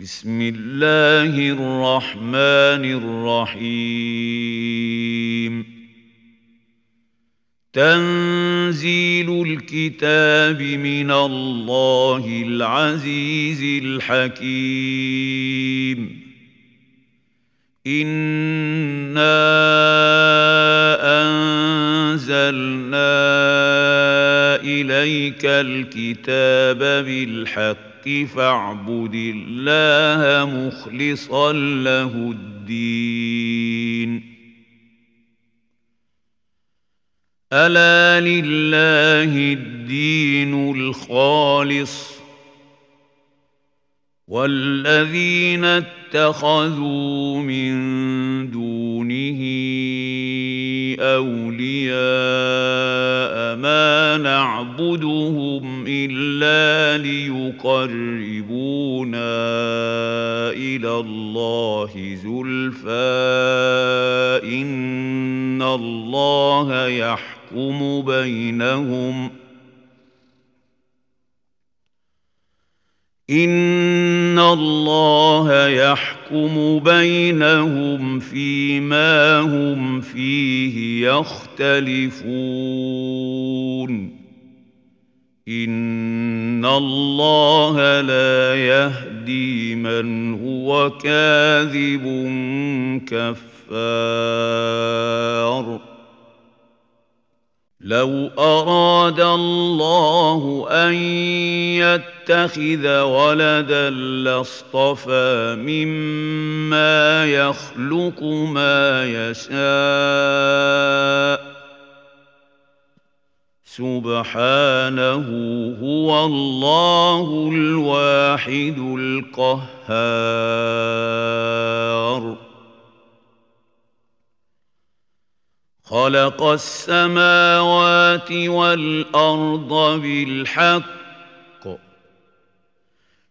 بسم الله الرحمن الرحيم. تنزيل الكتاب من الله العزيز الحكيم. انا انزلنا اليك الكتاب بالحق فاعبد الله مخلصا له الدين. ألا لله الدين الخالص؟ والذين اتخذوا من دونه أولياء ما نعبدهم الا ليقربونا إلى الله زلفى. إن الله يحكم بينهم. إن الله يحكم بينهم فيما هم فيه يختلفون. ان الله لا يهدي من هو كاذب كفار. لو اراد الله ان يتخذ ولدا لاصطفى مما يخلق ما يشاء سبحانه هو الله الواحد القهار. خلق السماوات والأرض بالحق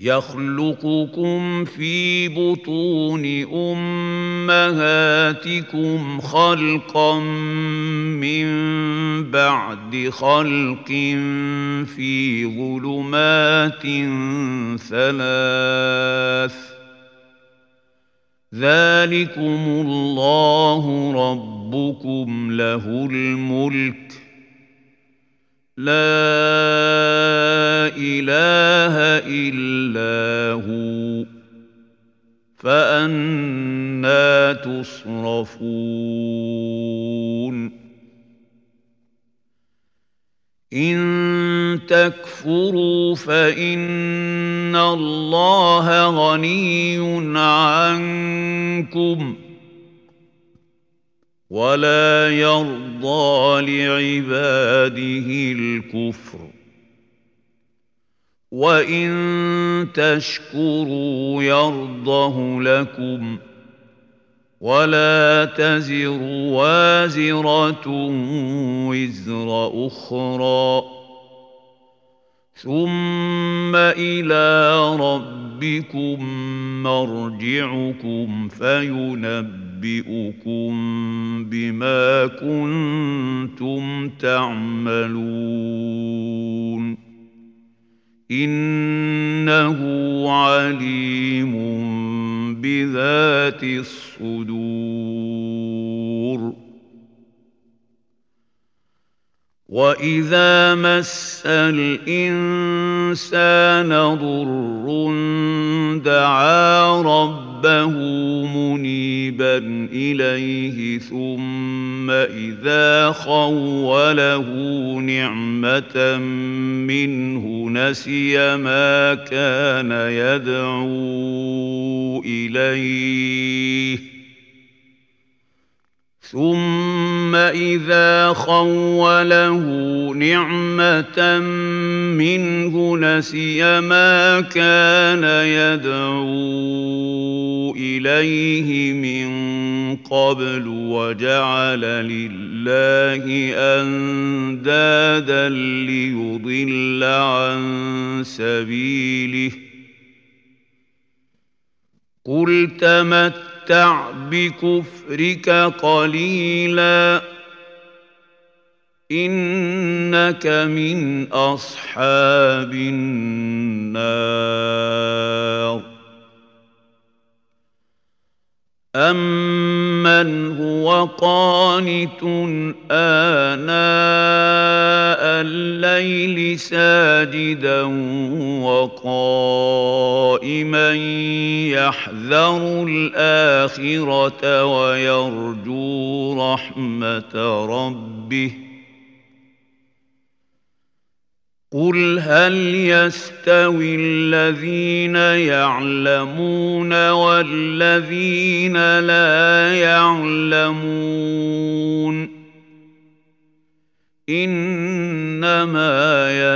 يخلقكم في بطون أمهاتكم خلقا من بعد خلق في ظلمات ثلاث. ذلكم الله ربكم له الملك. لا إله إلا فانا تصرفون. إن تكفروا فإن الله غني عنكم ولا يرضى لعباده الكفر. وان تشكروا يرضه لكم ولا تزر وازره وزر أخرى ثم إلى ربكم مرجعكم فينبئ ينبئكم بما كنتم تعملون إنه عليم بذات الصدور. وإذا مس الإنسان ضر دعا ربه منيبا إليه ثم إذا خوله نعمة منه نسي ما كان يدعو إليه. ثم إذا خوله نعمة منه نسي ما كان يدعو إليه من قبل وجعل لله أندادا ليضل عن سبيله. قل تمت تمتع بكفرك قليلا انك من اصحاب النار. امن هو قانت اناء الليل ساجدا وقائما يحذر الاخره ويرجو رحمه ربه قل هل يستوي الذين يعلمون والذين لا يعلمون انما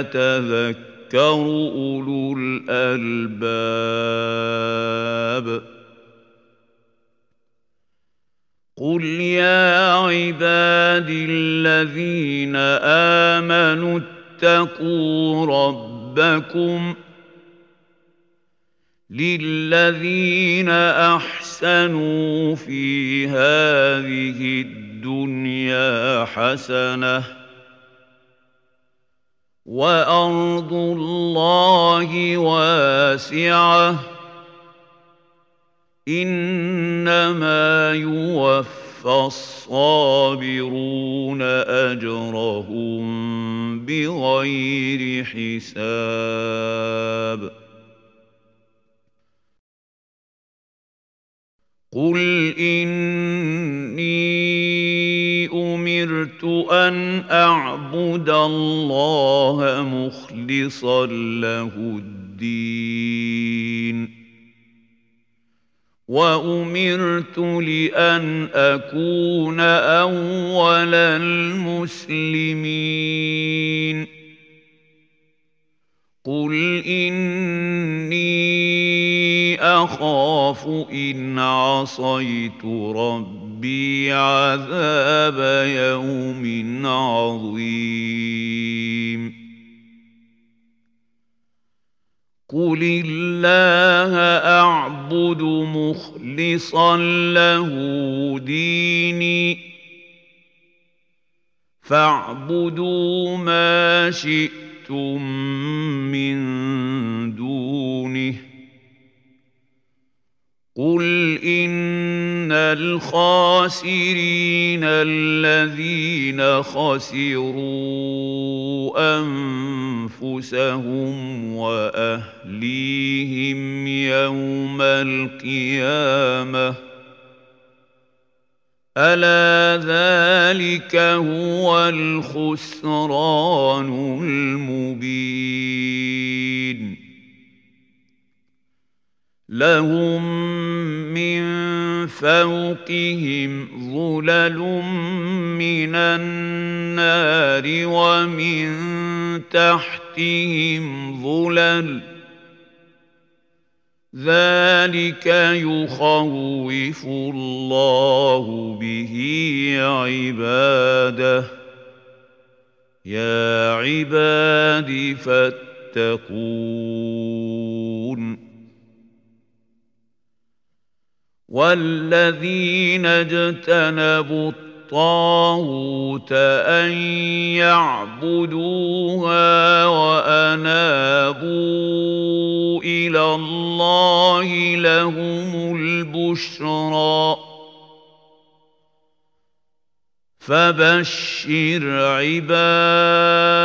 يتذكر اولو الالباب قل يا عبادي الذين امنوا اتقوا ربكم للذين أحسنوا في هذه الدنيا حسنة وأرض الله واسعة إنما يوفى فالصابرون أجرهم بغير حساب. قل إني أمرت أن أعبد الله مخلصا له الدين. وأمرت لأن أكون أول المسلمين. قل إني أخاف إن عصيت ربي عذاب يوم عظيم. قل الله اعبد مخلصا له ديني فاعبدوا ما شئتم من دونه قل ان الخاسرين الذين خسروا انفسهم واهليهم يوم القيامه الا ذلك هو الخسران المبين لهم من فوقهم ظلل من النار ومن تحتهم ظلل. ذلك يخوف الله به عباده. يا عباد فاتقون. والذين اجتنبوا الطاغوت ان يعبدوها وانابوا إلى الله لهم البشرى فبشر عباد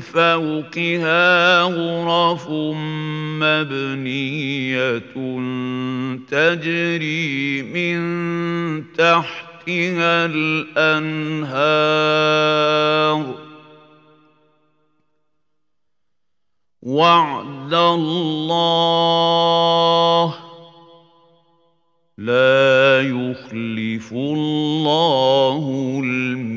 فوقها غرف مبنية تجري من تحتها الأنهار. وعد الله لا يخلف الله الميعاد.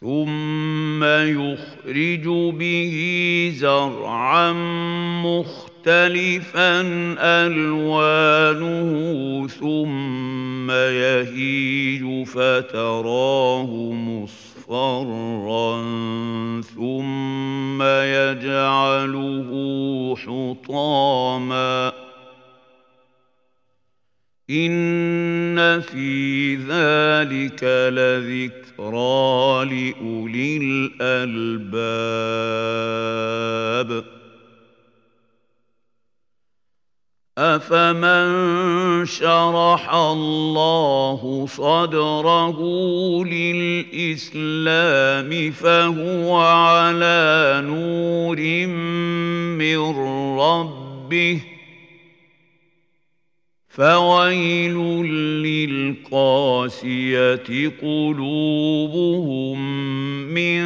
ثم يخرج به زرعا مختلفا الوانه ثم يهيج فتراه مصفرا ثم يجعله حطاما ان في ذلك لذكرى لاولي الألباب. أفمن شرح الله صدره للإسلام فهو على نور من ربه. فويل للقاسيه قلوبهم من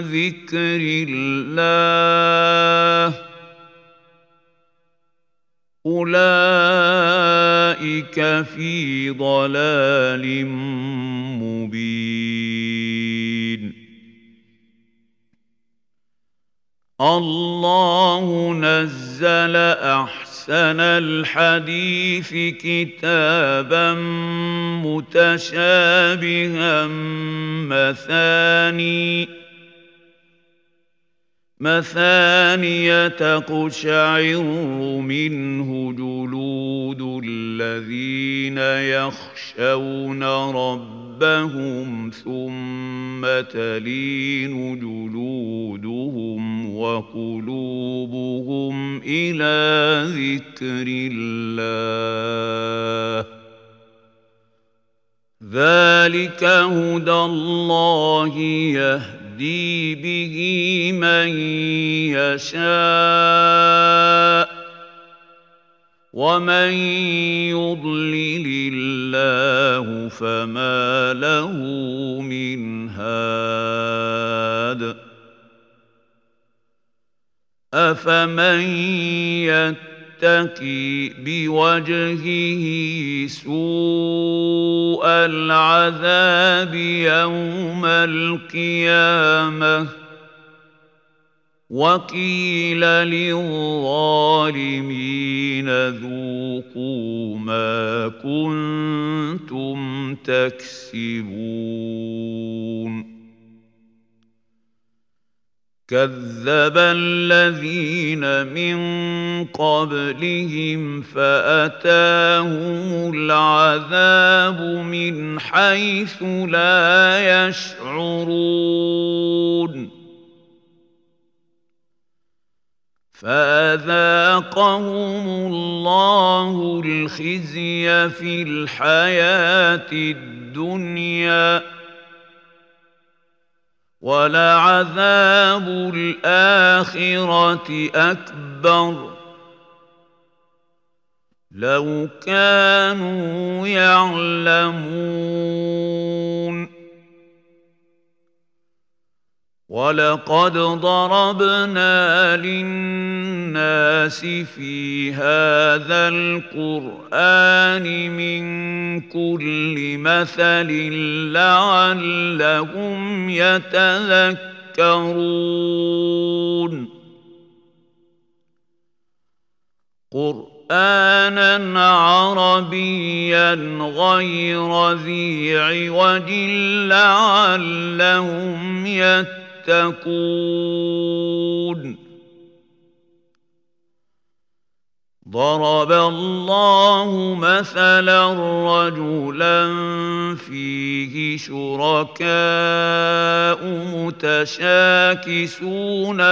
ذكر الله اولئك في ضلال مبين الله نزل أحسن الحديث كتابا متشابها مثاني مثانية تقشعر منه جلود الذين يخشون ربهم ثم تلين جلودهم وقلوبهم إلى ذكر الله ذلك هدى الله يهدي به من يشاء ومن يضلل الله فما له من هاد افمن يتقي بوجهه سوء العذاب يوم القيامه وقيل للظالمين ذوقوا ما كنتم تكسبون كذب الذين من قبلهم فاتاهم العذاب من حيث لا يشعرون فأذاقهم الله الخزي في الحياة الدنيا ولعذاب الآخرة أكبر. لو كانوا يعلمون ولقد ضربنا للناس في هذا القران من كل مثل لعلهم يتذكرون قرانا عربيا غير ذي عوج لعلهم يتذكرون يتقون. ضرب الله مثلا رجلا فيه شركاء متشاكسون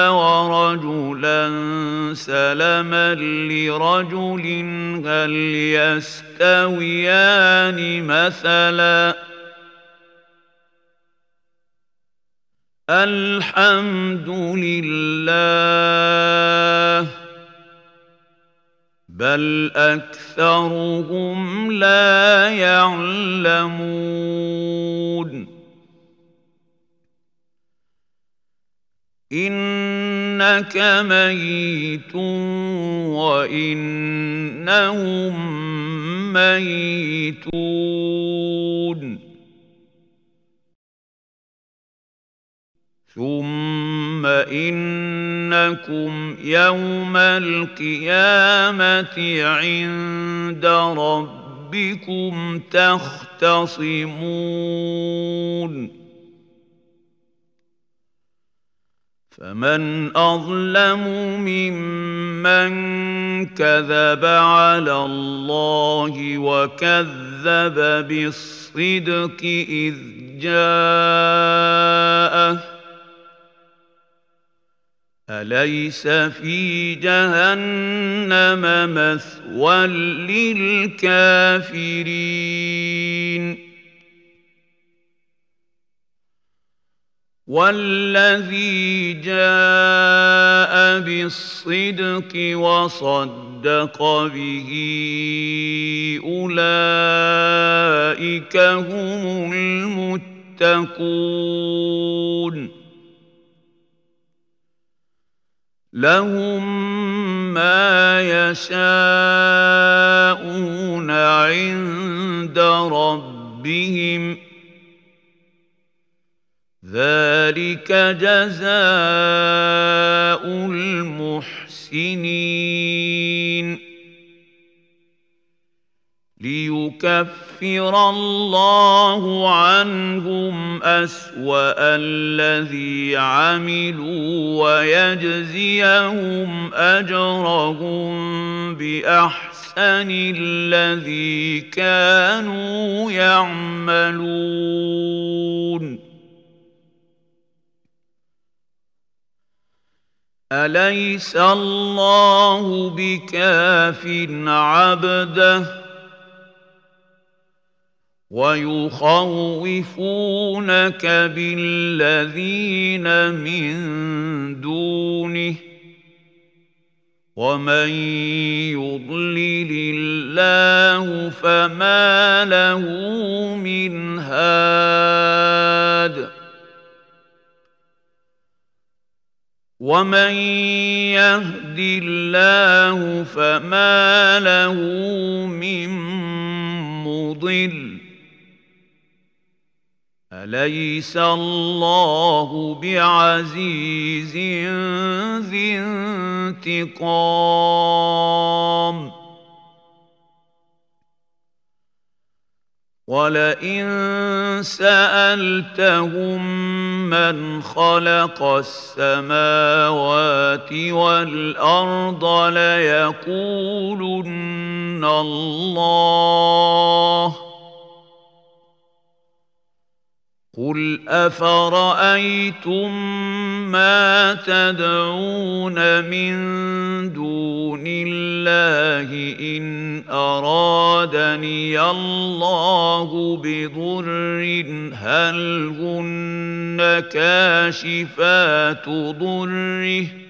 ورجلا سلما لرجل هل يستويان مثلاً. الحمد لله. بل أكثرهم لا يعلمون. إنك ميت وإنهم ميتون. ثم انكم يوم القيامه عند ربكم تختصمون فمن اظلم ممن كذب على الله وكذب بالصدق اذ جاءه أليس في جهنم مثوى للكافرين؟ والذي جاء بالصدق وصدق به أولئك هم المتقون. لهم ما يشاءون عند ربهم ذلك جزاء المحسنين ليكفر الله عنهم أسوأ الذي عملوا ويجزيهم أجرهم بأحسن الذي كانوا يعملون. أليس الله بكاف عبده؟ ويخوفونك بالذين من دونه ومن يضلل الله فما له من هاد ومن يهد الله فما له من مضل أليس الله بعزيز ذي انتقام. ولئن سألتهم من خلق السماوات والأرض ليقولن الله. قل افرايتم ما تدعون من دون الله ان ارادني الله بضر هل هن كاشفات ضره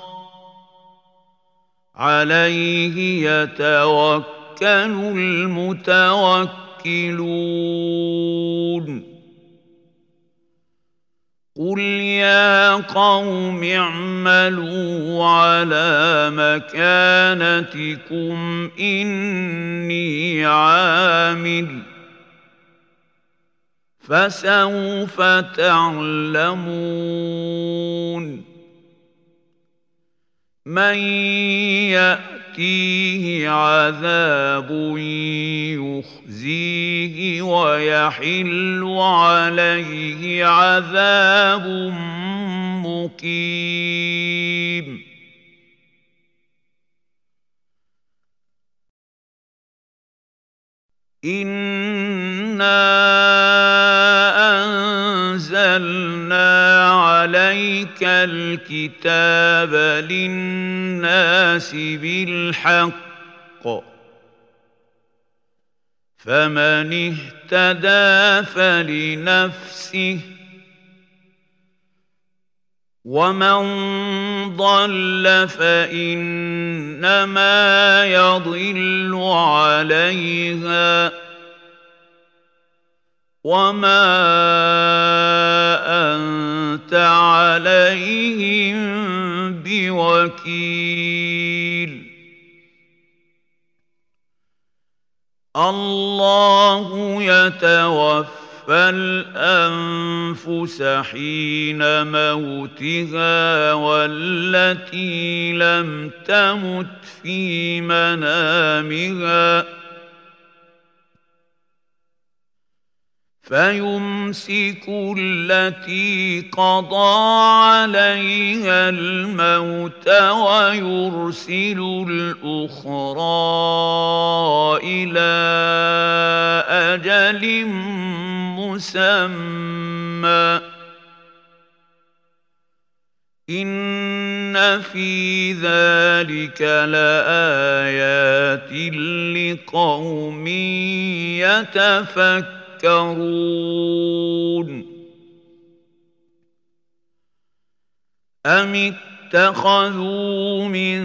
عليه يتوكل المتوكلون. قل يا قوم اعملوا على مكانتكم إني عامل. فسوف تعلمون. من ياتيه عذاب يخزيه ويحل عليه عذاب مقيم انا انزلنا عليك الكتاب للناس بالحق فمن اهتدى فلنفسه ومن ضل فانما يضل عليها وما انت عليهم بوكيل الله يتوفى الانفس حين موتها والتي لم تمت في منامها فيمسك التي قضى عليها الموت ويرسل الأخرى إلى أجل مسمى. إن في ذلك لآيات لقوم يتفكرون. يتفكرون أم اتخذوا من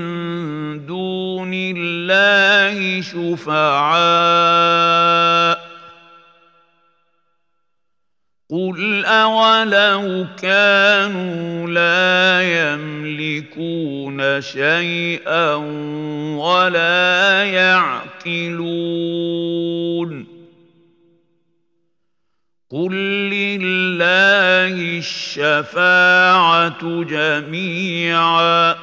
دون الله شفعاء قل أولو كانوا لا يملكون شيئا ولا يعقلون قل لله الشفاعه جميعا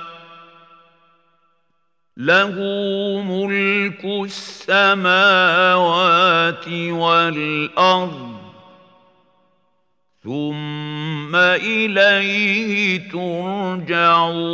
له ملك السماوات والارض ثم اليه ترجعون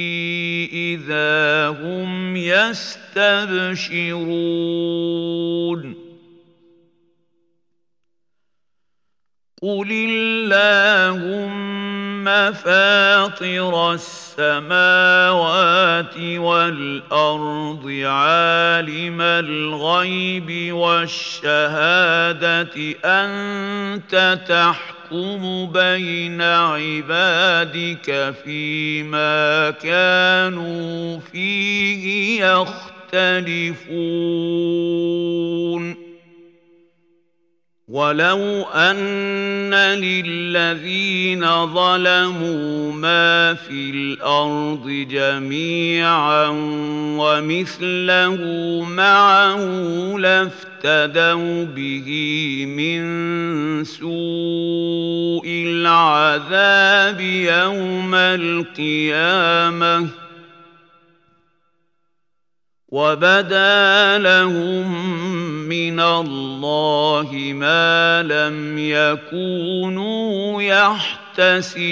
إذا هم يستبشرون. قل اللهم فاطر السماوات والارض عالم الغيب والشهاده انت تحكم بين عبادك فيما كانوا فيه يختلفون. ولو ان للذين ظلموا ما في الأرض جميعا ومثله معه لافتدوا به من سوء العذاب يوم القيامة. وبدا لهم من الله ما لم يكونوا يحتسبون.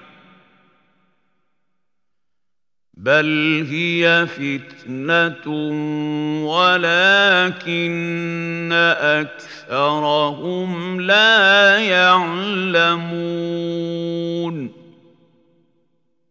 بل هي فتنه ولكن اكثرهم لا يعلمون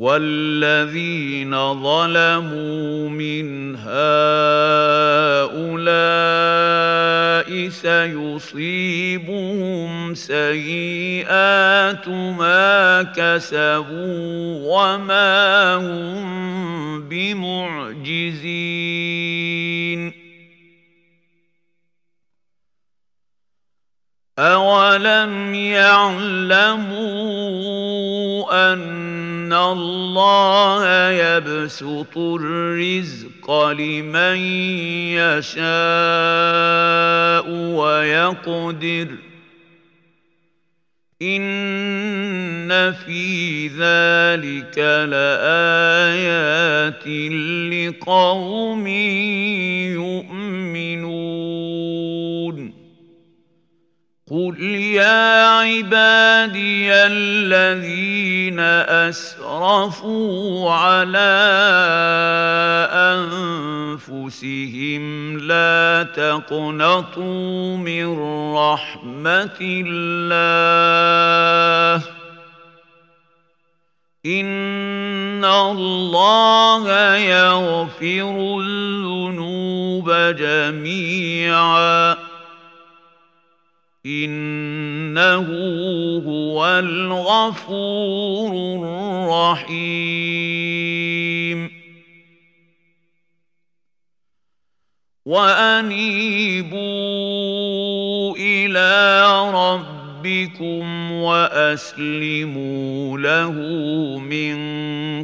والذين ظلموا من هؤلاء سيصيبهم سيئات ما كسبوا وما هم بمعجزين. أولم يعلموا أن الله يبسط الرزق لمن يشاء ويقدر إن في ذلك لآيات لقوم يؤمنون قل يا عبادي الذين اسرفوا على انفسهم لا تقنطوا من رحمه الله ان الله يغفر الذنوب جميعا إنه هو الغفور الرحيم. وأنيبوا إلى ربكم وأسلموا له من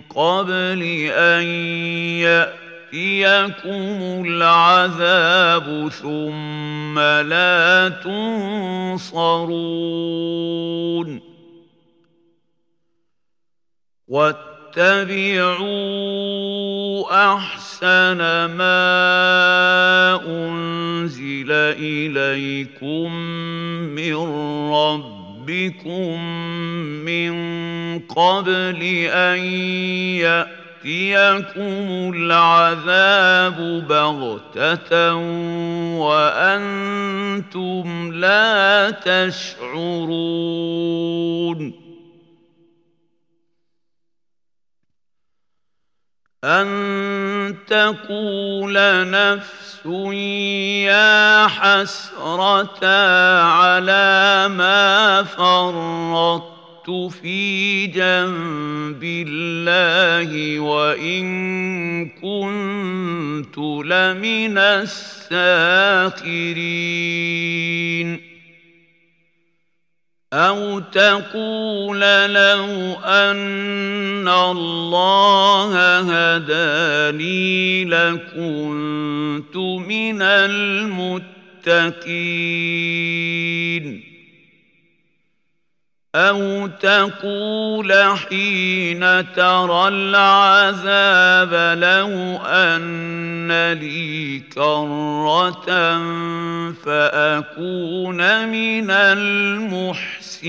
قبل أن يأتي ياتيكم العذاب ثم لا تنصرون واتبعوا احسن ما انزل اليكم من ربكم من قبل ان ياتي ياتيكم العذاب بغته وأنتم لا تشعرون أن تقول نفس يا حسرة على ما فرطت في جنب الله وإن كنت لمن الساخرين أو تقول لو أن الله هداني لكنت من المتقين أو تقول حين ترى العذاب لو أن لي كرة فأكون من المحسنين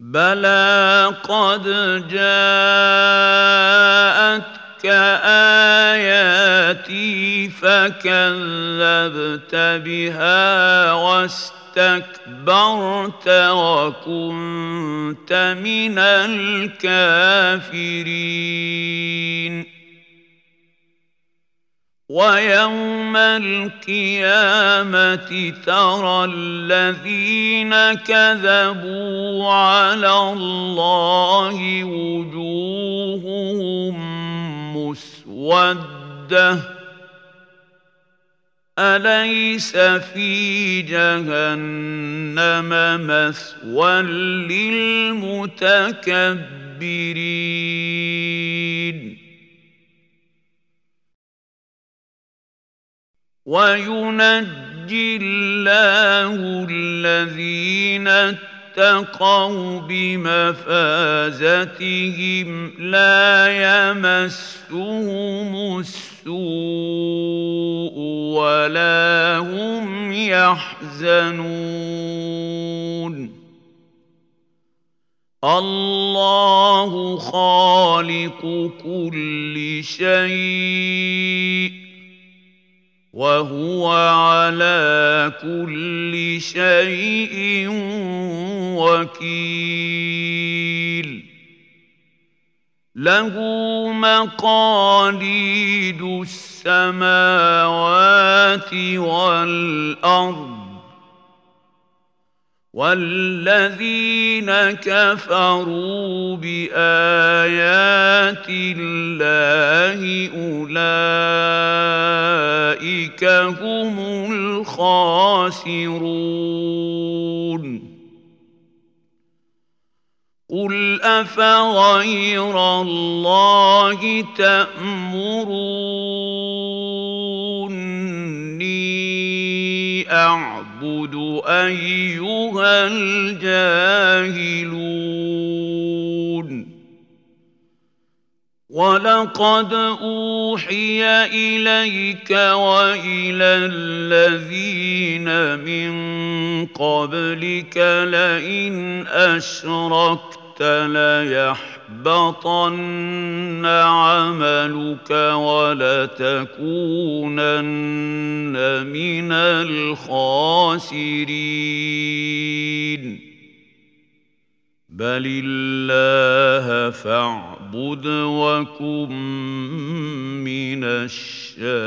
بلى قد جاءتك آياتي فكذبت بها واستكبرت اسْتَكْبَرْتَ وَكُنْتَ مِنَ الْكَافِرِينَ. وَيَوْمَ الْقِيَامَةِ تَرَى الَّذِينَ كَذَبُوا عَلَى اللَّهِ وُجُوهُهُم مُّسْوَدَّةٌ. أليس في جهنم مثوى للمتكبرين؟ وينجي الله الذين اتقوا بمفازتهم لا يمسهم السوء ولا هم يحزنون. الله خالق كل شيء وهو على كل شيء وكيل. له مقاليد السماوات والأرض والذين كفروا بآيات الله أولئك هم الخاسرون. قل افغير الله تامروني اعبد ايها الجاهلون ولقد اوحي اليك والى الذين من قبلك لئن اشركت ليحبطن عملك ولتكونن من الخاسرين بل الله فاعبد وكن من الشاكرين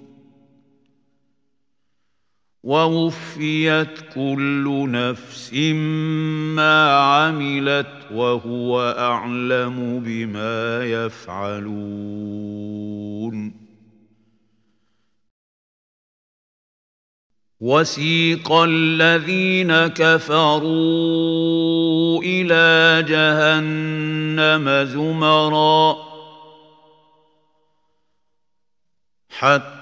ووفيت كل نفس ما عملت وهو أعلم بما يفعلون. وسيق الذين كفروا إلى جهنم زمرا حتى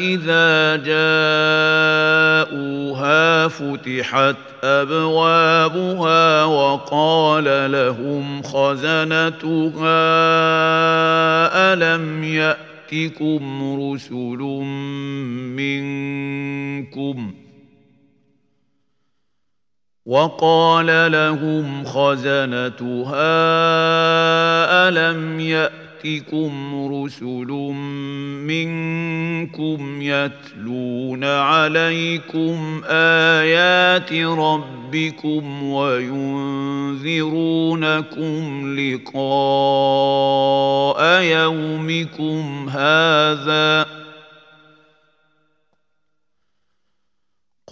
إذا جاءوها فتحت أبوابها وقال لهم خزنتها ألم يأتكم رسل منكم وقال لهم خزنتها ألم يأتكم ياتكم رسل منكم يتلون عليكم آيات ربكم وينذرونكم لقاء يومكم هذا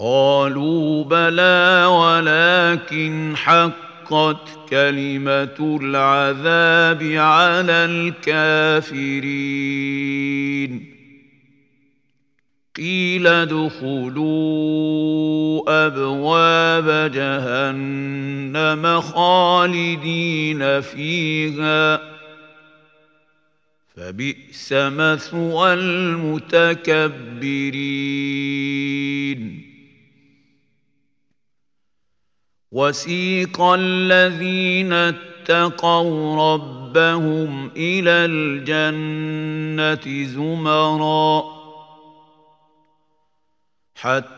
قالوا بلى ولكن حق حقت كلمة العذاب على الكافرين. قيل ادخلوا أبواب جهنم خالدين فيها. فبئس مثوى المتكبرين. وسيق الذين اتقوا ربهم إلى الجنة زمرا حتى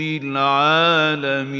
العالمين.